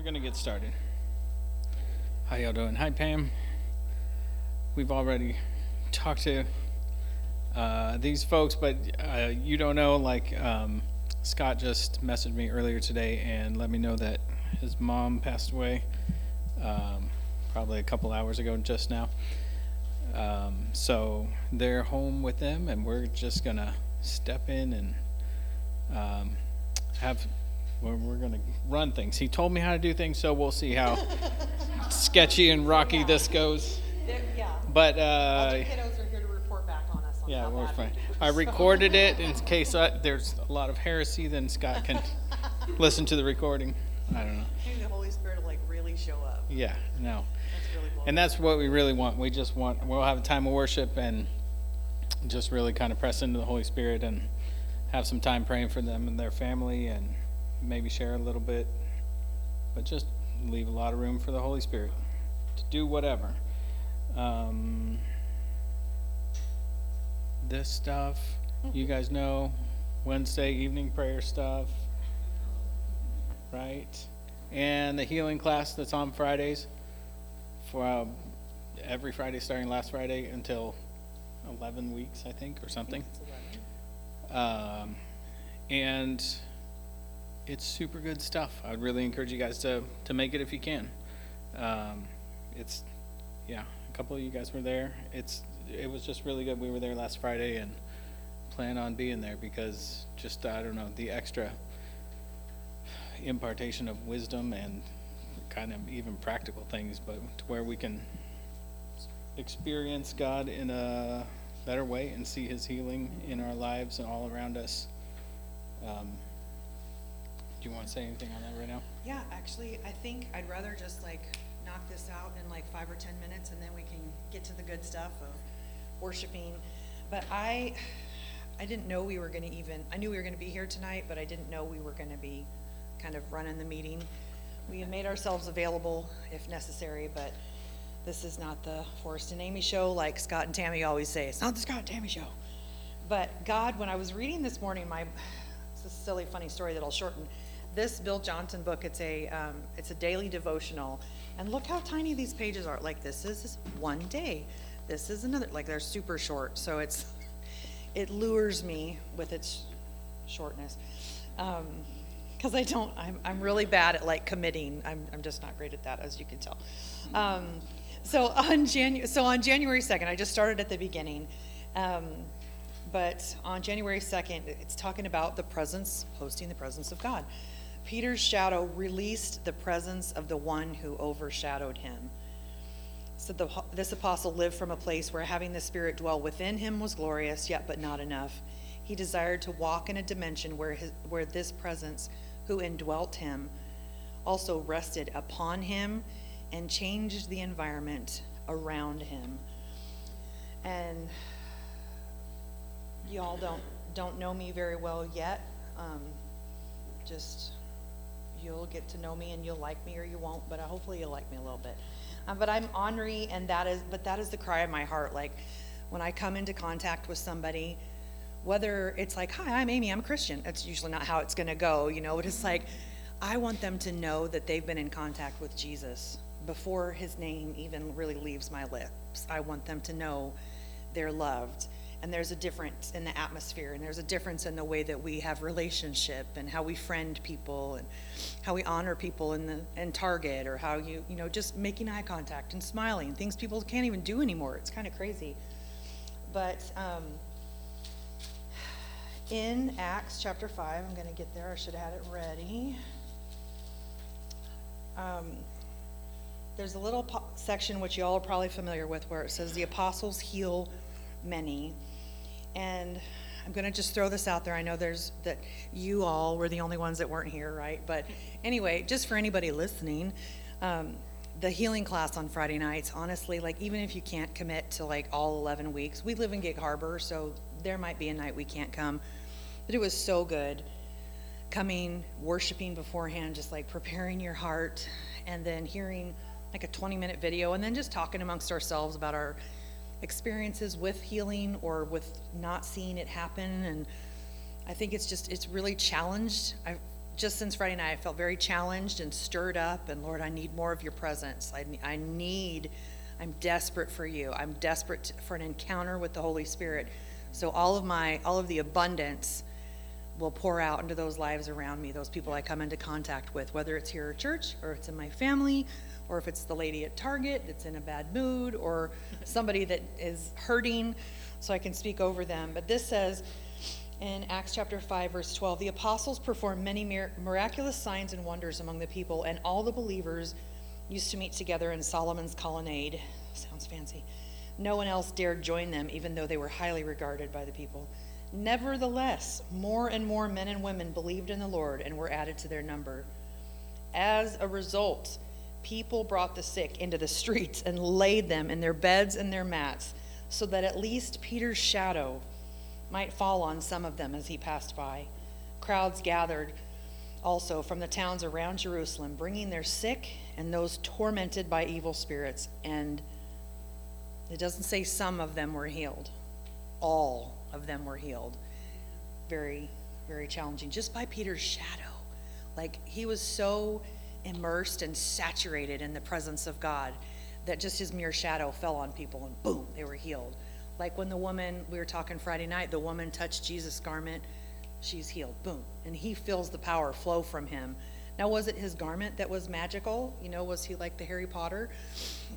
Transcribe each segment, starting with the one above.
we're gonna get started. How y'all doing? Hi Pam. We've already talked to uh, these folks, but uh, you don't know. Like um, Scott just messaged me earlier today and let me know that his mom passed away, um, probably a couple hours ago, just now. Um, so they're home with them, and we're just gonna step in and um, have. We're, we're gonna run things. He told me how to do things, so we'll see how sketchy and rocky this goes. Yeah. But uh, the kiddos are here to report back on us on yeah, we're fine. I recorded it in case I, there's a lot of heresy. Then Scott can listen to the recording. I don't know. Maybe the Holy Spirit will like really show up. Yeah, no. That's really. And that's what we really want. We just want, we'll have a time of worship and just really kind of press into the Holy Spirit and have some time praying for them and their family and maybe share a little bit, but just leave a lot of room for the Holy Spirit to do whatever. Um, this stuff, you guys know, Wednesday evening prayer stuff, right? And the healing class that's on Fridays for um, every Friday starting last Friday until 11 weeks, I think, or something. Um, and it's super good stuff. I'd really encourage you guys to, to make it if you can. Um, it's, yeah, a couple of you guys were there. It's, it was just really good. We were there last Friday and plan on being there because just, I don't know, the extra impartation of wisdom and kind of even practical things, but to where we can experience God in a better way and see His healing in our lives and all around us. Um, do you want to say anything on that right now? Yeah, actually, I think I'd rather just like knock this out in like five or ten minutes and then we can get to the good stuff of worshiping. But I, I didn't know we were gonna even, I knew we were gonna be here tonight, but I didn't know we were gonna be kind of running the meeting. We made ourselves available if necessary, but this is not the Forrest and Amy show like Scott and Tammy always say. It's not the Scott and Tammy show. But God, when I was reading this morning, my it's a silly, funny story that I'll shorten. This Bill Johnson book, it's a um, it's a daily devotional, and look how tiny these pages are. Like this is one day, this is another. Like they're super short, so it's it lures me with its shortness. Um, because I don't, I'm, I'm really bad at like committing. I'm, I'm just not great at that, as you can tell. Um, so on Janu, so on January 2nd, I just started at the beginning. Um, but on January 2nd, it's talking about the presence, hosting the presence of God. Peter's shadow released the presence of the one who overshadowed him. So the, this apostle lived from a place where having the Spirit dwell within him was glorious, yet but not enough. He desired to walk in a dimension where, his, where this presence, who indwelt him, also rested upon him and changed the environment around him. And y'all don't don't know me very well yet. Um, just you'll get to know me and you'll like me or you won't, but hopefully you'll like me a little bit. Um, but I'm Henri, and that is but that is the cry of my heart. Like when I come into contact with somebody, whether it's like, "Hi, I'm Amy. I'm a Christian." That's usually not how it's going to go, you know. But it's like I want them to know that they've been in contact with Jesus before His name even really leaves my lips. I want them to know they're loved and there's a difference in the atmosphere and there's a difference in the way that we have relationship and how we friend people and how we honor people in the in target or how you you know just making eye contact and smiling things people can't even do anymore. It's kind of crazy. But um, in acts chapter 5 i'm going to get there i should have had it ready. Um, there's a little po- section which you all are probably familiar with where it says the apostles heal many and i'm going to just throw this out there. I know there's that you all were the only ones that weren't here right? But anyway just for anybody listening um, the healing class on friday nights honestly like even if you can't commit to like all 11 weeks we live in gig harbor so there might be a night we can't come. But it was so good coming worshiping beforehand just like preparing your heart and then hearing like a 20 minute video and then just talking amongst ourselves about our experiences with healing or with not seeing it happen and i think it's just it's really challenged i just since Friday night, I felt very challenged and stirred up. And Lord, I need more of your presence. I, I need, I'm desperate for you. I'm desperate for an encounter with the Holy Spirit. So all of my, all of the abundance will pour out into those lives around me, those people I come into contact with, whether it's here at church or it's in my family or if it's the lady at Target that's in a bad mood or somebody that is hurting so I can speak over them. But this says, in Acts chapter 5, verse 12, the apostles performed many miraculous signs and wonders among the people, and all the believers used to meet together in Solomon's colonnade. Sounds fancy. No one else dared join them, even though they were highly regarded by the people. Nevertheless, more and more men and women believed in the Lord and were added to their number. As a result, people brought the sick into the streets and laid them in their beds and their mats, so that at least Peter's shadow might fall on some of them as he passed by. Crowds gathered also from the towns around Jerusalem, bringing their sick and those tormented by evil spirits. And it doesn't say some of them were healed, all of them were healed. Very, very challenging. Just by Peter's shadow. Like he was so immersed and saturated in the presence of God that just his mere shadow fell on people and boom, they were healed. Like when the woman, we were talking Friday night, the woman touched Jesus' garment, she's healed. Boom. And he feels the power flow from him. Now, was it his garment that was magical? You know, was he like the Harry Potter?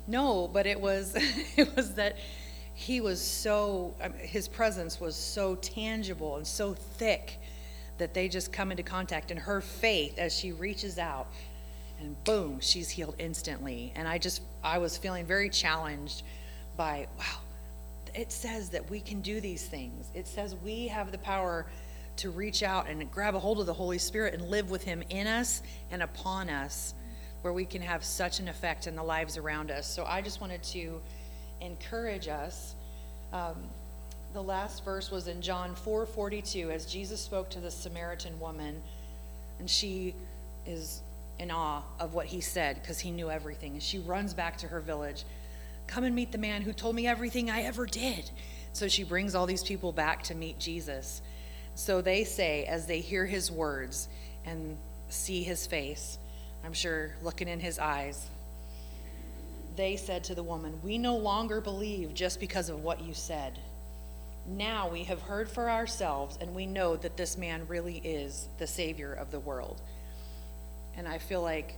No, but it was it was that he was so his presence was so tangible and so thick that they just come into contact and her faith as she reaches out and boom, she's healed instantly. And I just I was feeling very challenged by wow, it says that we can do these things. It says we have the power to reach out and grab a hold of the Holy Spirit and live with Him in us and upon us, where we can have such an effect in the lives around us. So I just wanted to encourage us. Um, the last verse was in John 4:42 as Jesus spoke to the Samaritan woman, and she is in awe of what he said because he knew everything. And she runs back to her village Come and meet the man who told me everything I ever did. So she brings all these people back to meet Jesus. So they say, as they hear his words and see his face, I'm sure looking in his eyes, they said to the woman, We no longer believe just because of what you said. Now we have heard for ourselves, and we know that this man really is the Savior of the world. And I feel like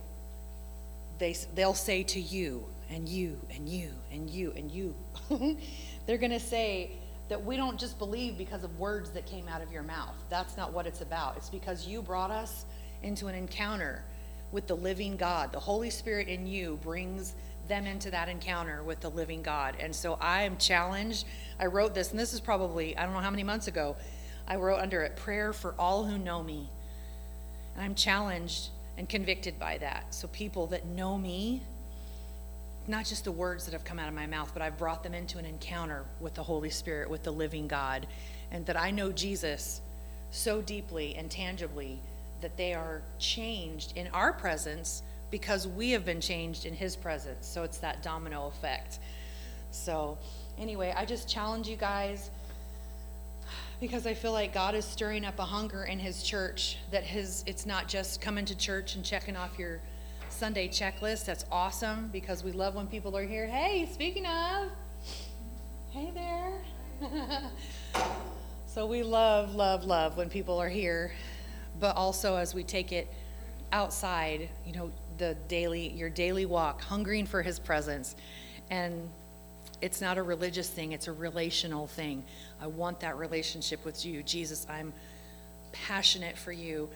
they, they'll say to you, and you and you and you and you. They're going to say that we don't just believe because of words that came out of your mouth. That's not what it's about. It's because you brought us into an encounter with the living God. The Holy Spirit in you brings them into that encounter with the living God. And so I am challenged. I wrote this, and this is probably, I don't know how many months ago, I wrote under it, Prayer for All Who Know Me. And I'm challenged and convicted by that. So people that know me, not just the words that have come out of my mouth, but I've brought them into an encounter with the Holy Spirit, with the living God, and that I know Jesus so deeply and tangibly that they are changed in our presence because we have been changed in his presence. So it's that domino effect. So, anyway, I just challenge you guys because I feel like God is stirring up a hunger in his church that his it's not just coming to church and checking off your Sunday checklist. That's awesome because we love when people are here. Hey, speaking of, hey there. so we love, love, love when people are here, but also as we take it outside, you know, the daily, your daily walk, hungering for His presence, and it's not a religious thing; it's a relational thing. I want that relationship with you, Jesus. I'm passionate for you.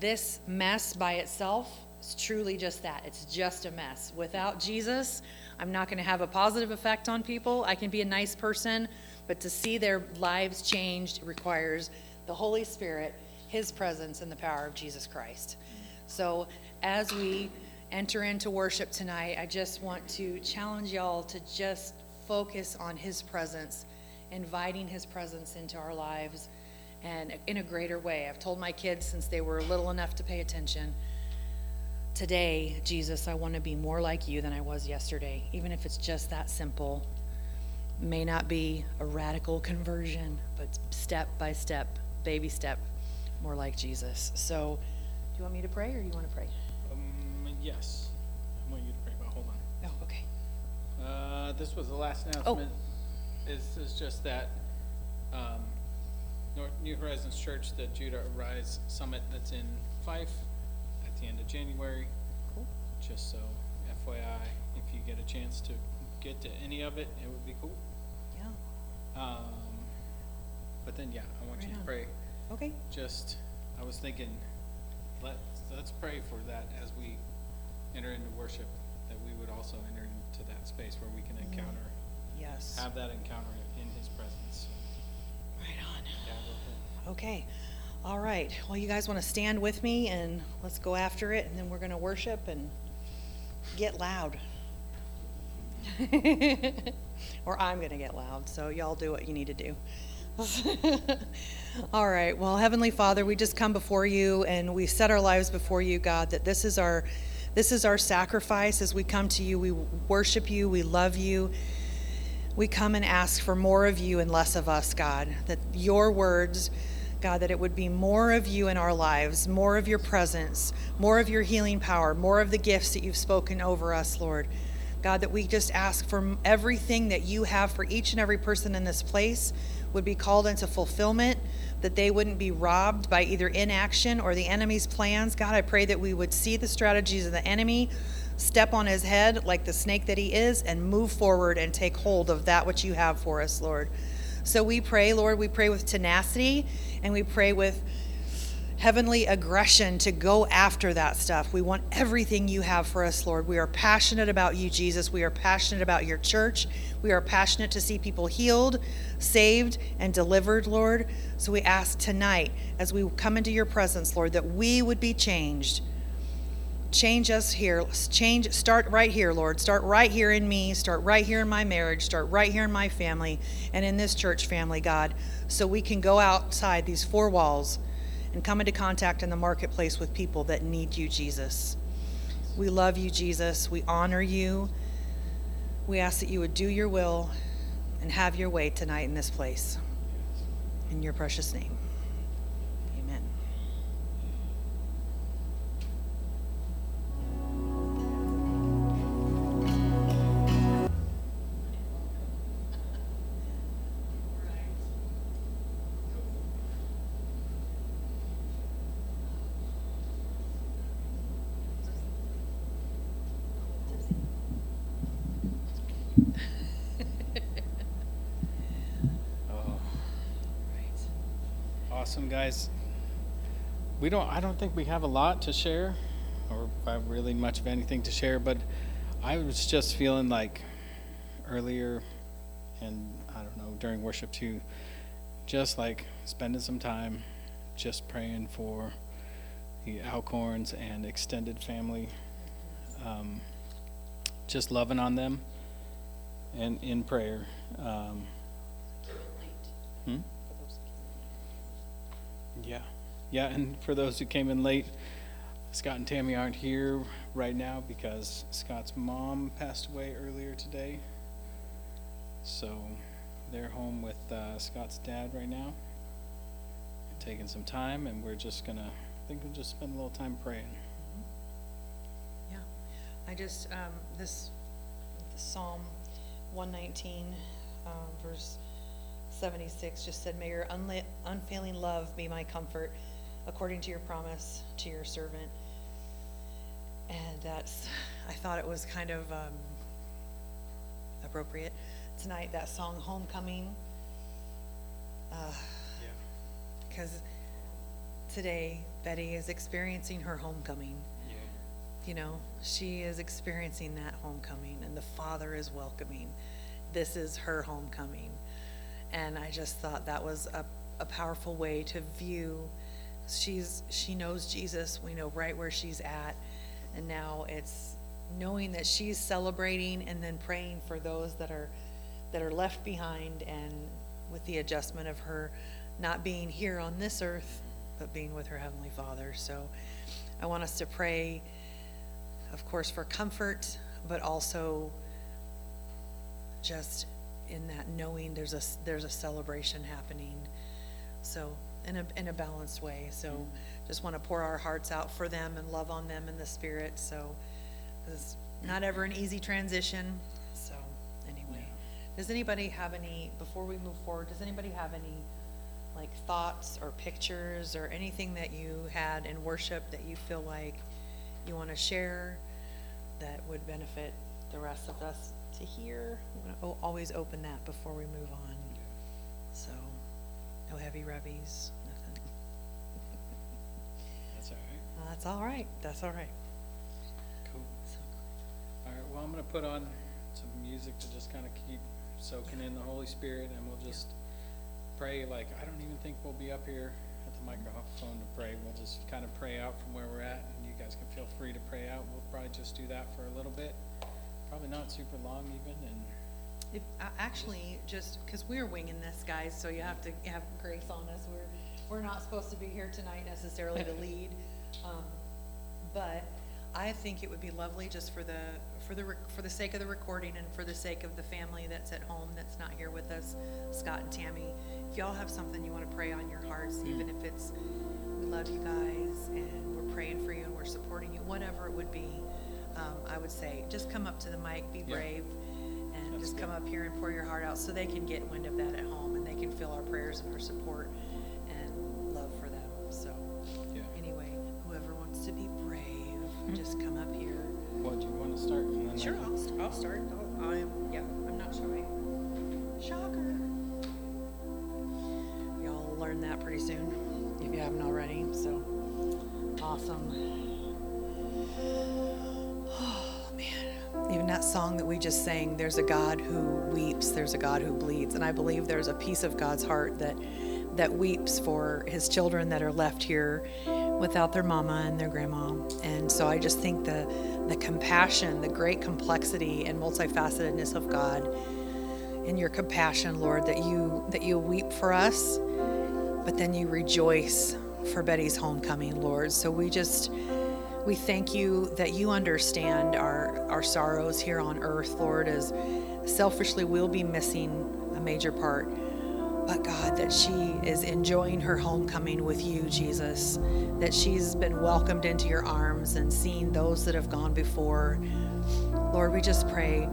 This mess by itself it's truly just that. It's just a mess. Without Jesus, I'm not going to have a positive effect on people. I can be a nice person, but to see their lives changed requires the Holy Spirit, His presence, and the power of Jesus Christ. So as we enter into worship tonight, I just want to challenge y'all to just focus on His presence, inviting His presence into our lives and in a greater way. I've told my kids since they were little enough to pay attention Today, Jesus, I want to be more like you than I was yesterday, even if it's just that simple. May not be a radical conversion, but step by step, baby step, more like Jesus. So do you want me to pray or you want to pray? Um, yes, I want you to pray, but hold on. Oh, okay. Uh, this was the last announcement. This is just that, um, North, New Horizons Church, the Judah Arise Summit that's in Fife at the end of January. Cool. Just so FYI, if you get a chance to get to any of it, it would be cool. Yeah, Um, but then, yeah, I want you Right to on. pray. okay. Just, I was thinking, let's, let's pray for that as we enter into worship, that we would also enter into that space where we can mm. encounter, Yes. have that encounter in his presence. Right on. Yeah. Okay, all right. Well, you guys want to stand with me and let's go after it, and then we're going to worship and get loud. Or I'm going to get loud, so y'all do what you need to do. All right, well, Heavenly Father, we just come before you and we set our lives before you, God, that this is our this is our sacrifice as we come to you. We worship you, we love you. We come and ask for more of you and less of us, God. That your words, God, that it would be more of you in our lives, more of your presence, more of your healing power, more of the gifts that you've spoken over us, Lord. God, that we just ask for everything that you have for each and every person in this place would be called into fulfillment, that they wouldn't be robbed by either inaction or the enemy's plans. God, I pray that we would see the strategies of the enemy, step on his head like the snake that he is, and move forward and take hold of that which you have for us, Lord. So we pray, Lord, we pray with tenacity and we pray with heavenly aggression to go after that stuff. We want everything you have for us, Lord. We are passionate about you, Jesus. We are passionate about your church. We are passionate to see people healed, saved, and delivered, Lord. So we ask tonight, as we come into your presence, Lord, that we would be changed. Change us here. Change, start right here, Lord. Start right here in me. Start right here in my marriage. Start right here in my family and in this church family, God, so we can go outside these four walls and come into contact in the marketplace with people that need you, Jesus. We love you, Jesus. We honor you. We ask that you would do your will and have your way tonight in this place. In your precious name. Guys. We don't, I don't think we have a lot to share, or uh, really much of anything to share, but I was just feeling like earlier, and I don't know, during worship too, just like spending some time just praying for the Alcorns and extended family, um, just loving on them and in prayer. Um, Hmm? Yeah, yeah, and for those who came in late, Scott and Tammy aren't here right now because Scott's mom passed away earlier today. So they're home with uh, Scott's dad right now, taking some time, and we're just gonna, I think we'll just spend a little time praying. Yeah, I just, um, this, the Psalm one nineteen, um, verse seventy-six just said, may your unli- unfailing love be my comfort, according to your promise to your servant. And that's, I thought it was kind of, um, appropriate tonight, that song Homecoming. Uh, Yeah. because today Betty is experiencing her homecoming Yeah. you know, she is experiencing that homecoming and the father is welcoming. This is her homecoming. And I just thought that was a, a powerful way to view. She's, she knows Jesus. We know right where she's at. And now it's knowing that she's celebrating and then praying for those that are, that are left behind and with the adjustment of her not being here on this earth, but being with her Heavenly Father. So I want us to pray of course, for comfort, but also just in that knowing there's a, there's a celebration happening. So, in a, in a balanced way. So, mm-hmm. just want to pour our hearts out for them and love on them in the spirit. So it's not ever an easy transition. So anyway, does anybody have any, before we move forward, does anybody have any like thoughts or pictures or anything that you had in worship that you feel like you want to share that would benefit the rest of us to hear? We want to always open that before we move on. So, no heavy revies, nothing. That's all right. Uh, That's all right, that's all right. Cool. All right, well, I'm gonna put on some music to just kind of keep soaking in the Holy Spirit, and we'll just pray, like, I don't even think we'll be up here at the microphone to pray. We'll just kind of pray out from where we're at, and you guys can feel free to pray out. We'll probably just do that for a little bit. Probably not super long even, and, If, a- actually, just, because we're winging this, guys, so you have to have grace on us. We're, we're not supposed to be here tonight necessarily to lead. Um, But I think it would be lovely just for the, for the, rec- for the sake of the recording and for the sake of the family that's at home that's not here with us, Scott and Tammy. If y'all have something you want to pray on your hearts, even if it's, we love you guys and we're praying for you and we're supporting you, whatever it would be, um, I would say, just come up to the mic, be Yeah. brave, and That's just good. come up here and pour your heart out so they can get wind of that at home and they can feel our prayers and our support and love for them. So, yeah. anyway, whoever wants to be brave, just come up here. What, do you wanna start? and then Sure, I'll, st- I'll start. I'll- I am, yeah, I'm not shy. Shocker. Y'all will learn that pretty soon, if you haven't already, so, awesome. Man. Even that song that we just sang, there's a God who weeps, there's a God who bleeds, and I believe there's a piece of God's heart that, that weeps for his children that are left here without their mama and their grandma. And so I just think the, the compassion, the great complexity and multifacetedness of God and your compassion, Lord, that you that you weep for us, but then you rejoice for Betty's homecoming, Lord. So we just we thank you that you understand our our sorrows here on earth, Lord, as selfishly we'll be missing a major part. But God, that she is enjoying her homecoming with you, Jesus, that she's been welcomed into your arms and seen those that have gone before. Lord, we just pray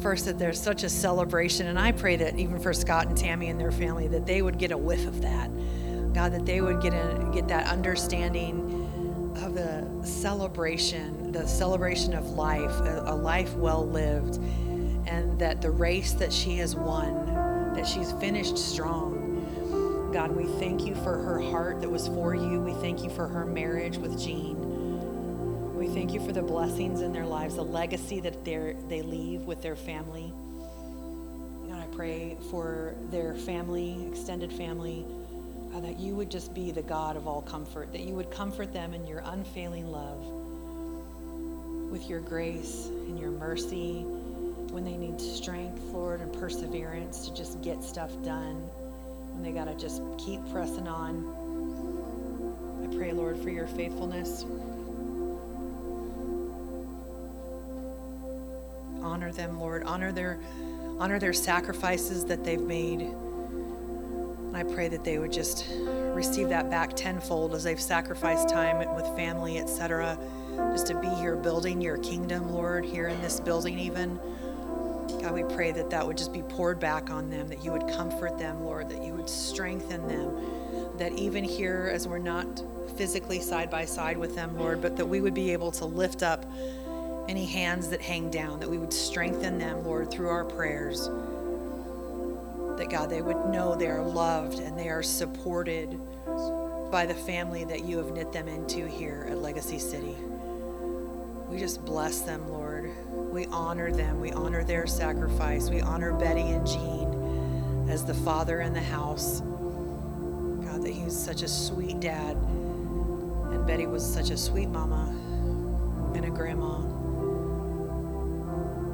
first that there's such a celebration, and I pray that even for Scott and Tammy and their family, that they would get a whiff of that. God, that they would get a, get that understanding of the celebration, the celebration of life, a, a life well lived, and that the race that she has won, that she's finished strong. God, we thank you for her heart that was for you. We thank you for her marriage with Gene. We thank you for the blessings in their lives, the legacy that they they leave with their family. God, I pray for their family, extended family, uh, that you would just be the God of all comfort, that you would comfort them in your unfailing love, with your grace and your mercy, when they need strength, Lord, and perseverance to just get stuff done, when they got to just keep pressing on. I pray, Lord, for your faithfulness. honor them lord honor their honor their sacrifices that they've made and i pray that they would just receive that back tenfold as they've sacrificed time with family etc just to be here building your kingdom lord here in this building even god we pray that that would just be poured back on them that you would comfort them lord that you would strengthen them that even here as we're not physically side by side with them lord but that we would be able to lift up any hands that hang down, that we would strengthen them, Lord, through our prayers. That God, they would know they are loved and they are supported by the family that you have knit them into here at Legacy City. We just bless them, Lord. We honor them. We honor their sacrifice. We honor Betty and Gene as the father in the house. God, that he's such a sweet dad. And Betty was such a sweet mama and a grandma.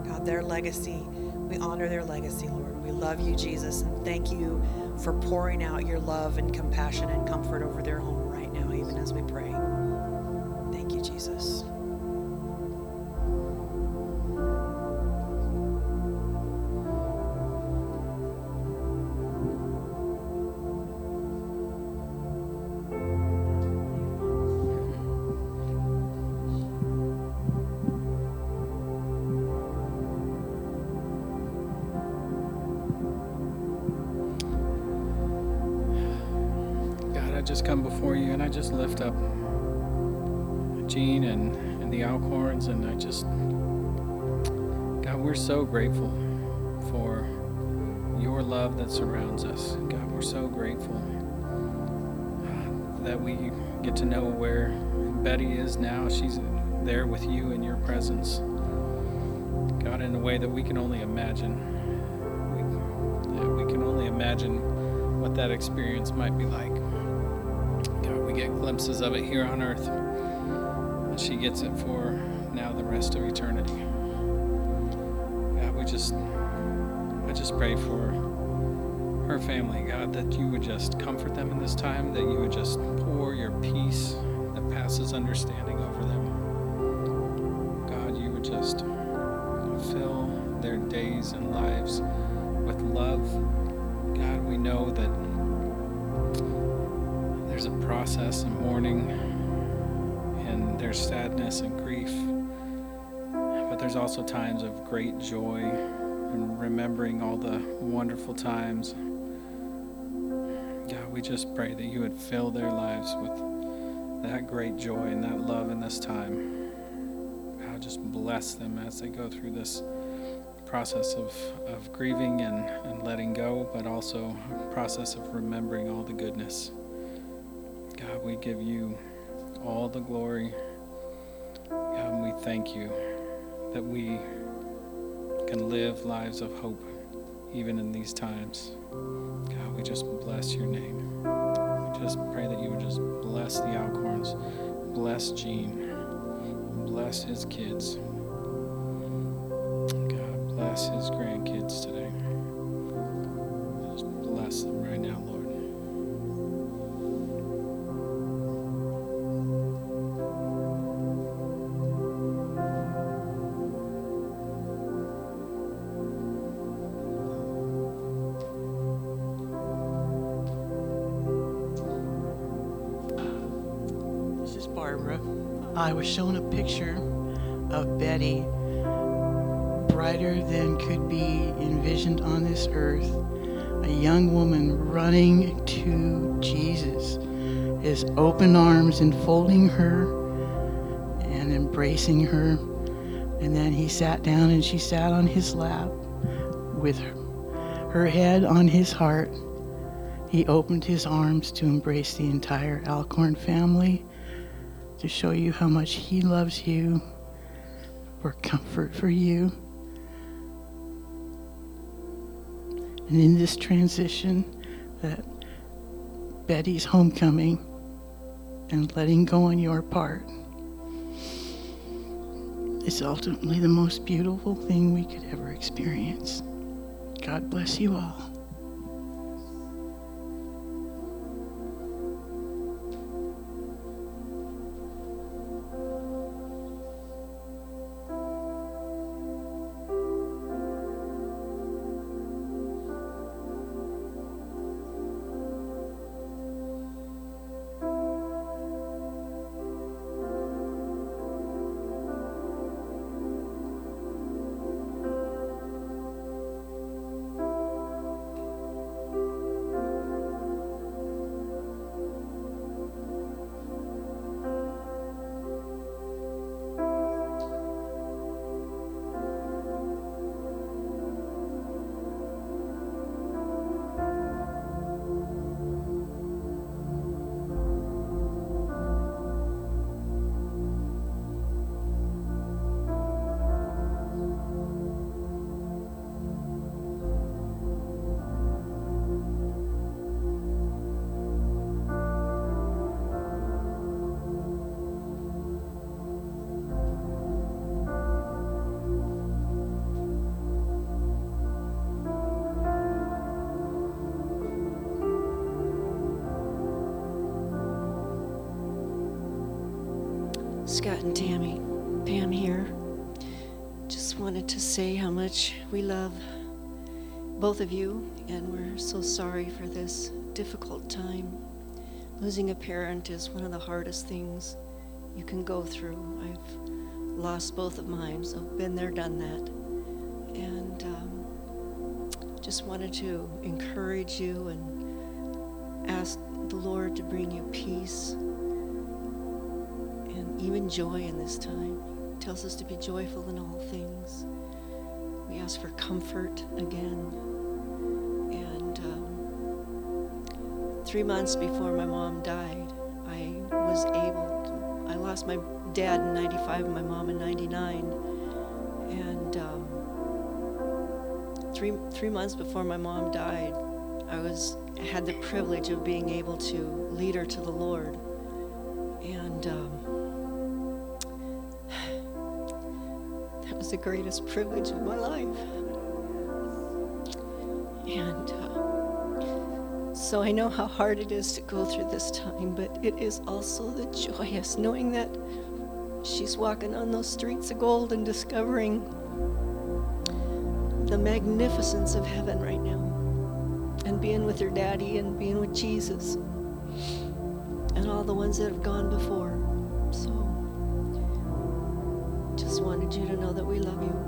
God, their legacy, we honor their legacy, Lord. We love you, Jesus, and thank you for pouring out your love and compassion and comfort over their home right now, even as we pray. Surrounds us. God, we're so grateful that we get to know where Betty is now. She's there with you in your presence. God, in a way that we can only imagine. We, we can only imagine what that experience might be like. God, we get glimpses of it here on earth and she gets it for now the rest of eternity. God, we just, I just pray for her family, God, that you would just comfort them in this time, that you would just pour your peace that passes understanding over them. God, you would just fill their days and lives with love. God, we know that there's a process in mourning and there's sadness and grief, but there's also times of great joy and remembering all the wonderful times. We just pray that you would fill their lives with that great joy and that love in this time. God, just bless them as they go through this process of, of grieving and, and letting go, but also a process of remembering all the goodness. God, we give you all the glory God, we thank you that we can live lives of hope even in these times. We just bless your name. We just pray that you would just bless the Alcorns, bless Gene, bless his kids. God, bless his grandkids today. Just bless them right now, Lord. Envisioned on this earth. A young woman running to Jesus, his open arms enfolding her and embracing her. And then he sat down and she sat on his lap with her head on his heart. He opened his arms to embrace the entire Alcorn family to show you how much He loves you, for comfort for you. And in this transition, that Betty's homecoming and letting go on your part is ultimately the most beautiful thing we could ever experience. God bless you all. Scott and Tammy. Pam here. Just wanted to say how much we love both of you, and we're so sorry for this difficult time. Losing a parent is one of the hardest things you can go through. I've lost both of mine, so I've been there, done that. And um, just wanted to encourage you and ask the Lord to bring you peace even joy in this time. Tells us to be joyful in all things. We ask for comfort again. And um, three months before my mom died, I was able to, I lost my dad in 95 and my mom in 99. And um, three, three months before my mom died, I was had the privilege of being able to lead her to the Lord. And um, that was the greatest privilege of my life. And uh, so I know how hard it is to go through this time, but it is also the joyous knowing that she's walking on those streets of gold and discovering the magnificence of heaven right now and being with her daddy and being with Jesus and all the ones that have gone before. Just wanted you to know that we love you.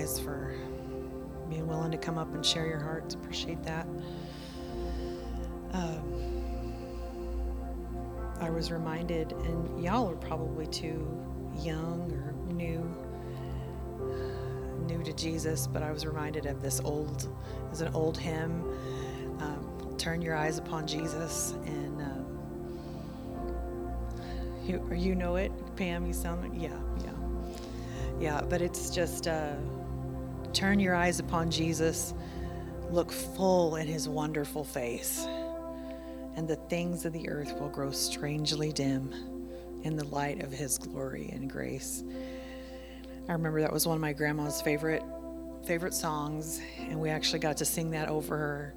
Guys for being willing to come up and share your hearts. Appreciate that. Um, I was reminded, and y'all are probably too young or new, new to Jesus, but I was reminded of this old, is an old hymn. Um, Turn your eyes upon Jesus, and um, you, you know it, Pam. You sound like yeah, yeah. Yeah, but it's just uh, turn your eyes upon Jesus, look full in his wonderful face, and the things of the earth will grow strangely dim in the light of his glory and grace. I remember that was one of my grandma's favorite favorite songs, and we actually got to sing that over her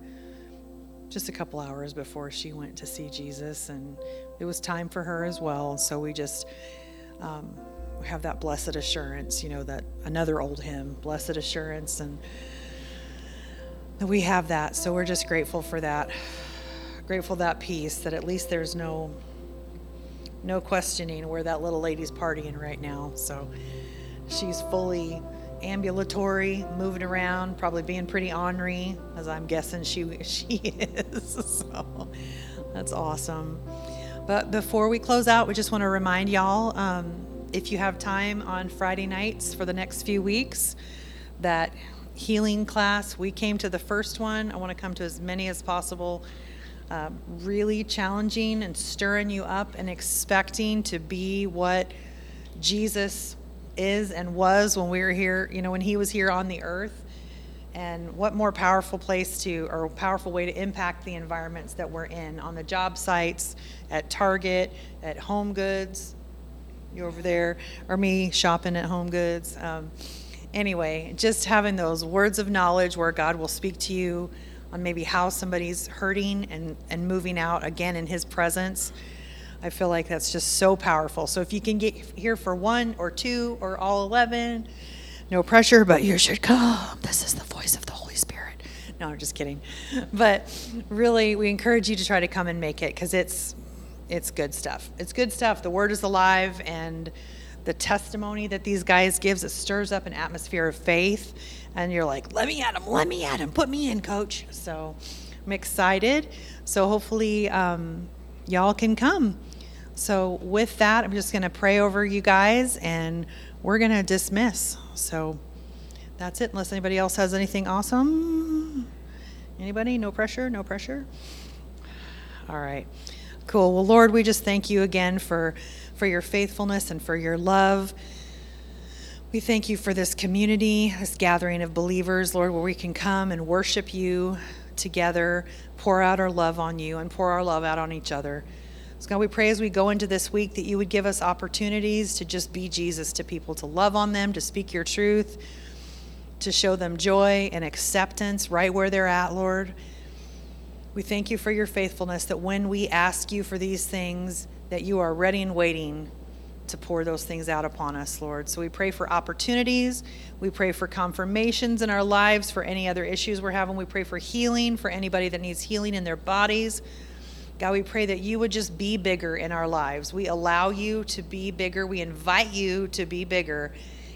just a couple hours before she went to see Jesus, and it was time for her as well. So we just um, we have that blessed assurance, you know, that another old hymn, blessed assurance, and we have that. So we're just grateful for that, grateful that peace that at least there's no no questioning where that little lady's partying right now. So she's fully ambulatory, moving around, probably being pretty ornery, as I'm guessing she she is. So that's awesome. But before we close out, we just want to remind y'all um, if you have time on Friday nights for the next few weeks, that healing class, we came to the first one. I want to come to as many as possible. Uh, really challenging and stirring you up and expecting to be what Jesus is and was when we were here, you know, when he was here on the earth. And what more powerful place to, or powerful way to impact the environments that we're in on the job sites, at Target, at Home Goods, you over there, or me shopping at Home Goods. Um, anyway, just having those words of knowledge where God will speak to you on maybe how somebody's hurting and, and moving out again in His presence. I feel like that's just so powerful. So if you can get here for one or two or all 11, no pressure, but you should come. This is the voice of the Holy Spirit. No, I'm just kidding. But really, we encourage you to try to come and make it because it's it's good stuff. It's good stuff. The word is alive, and the testimony that these guys gives it stirs up an atmosphere of faith. And you're like, let me at him, let me at him, put me in, coach. So I'm excited. So hopefully um, y'all can come. So with that, I'm just going to pray over you guys, and we're going to dismiss. So that's it, unless anybody else has anything awesome. Anybody? No pressure? No pressure? All right. Cool. Well, Lord, we just thank you again for, for your faithfulness and for your love. We thank you for this community, this gathering of believers, Lord, where we can come and worship you together, pour out our love on you, and pour our love out on each other. So, God, we pray as we go into this week that you would give us opportunities to just be Jesus to people, to love on them, to speak your truth, to show them joy and acceptance right where they're at, Lord. We thank you for your faithfulness that when we ask you for these things, that you are ready and waiting to pour those things out upon us, Lord. So we pray for opportunities. We pray for confirmations in our lives for any other issues we're having. We pray for healing for anybody that needs healing in their bodies. God, we pray that you would just be bigger in our lives. We allow you to be bigger. We invite you to be bigger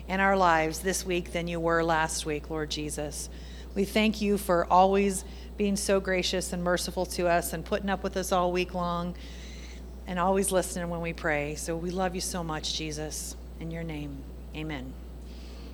in our lives this week than you were last week, Lord Jesus. We thank you for always being so gracious and merciful to us and putting up with us all week long and always listening when we pray. So we love you so much, Jesus. In your name, amen.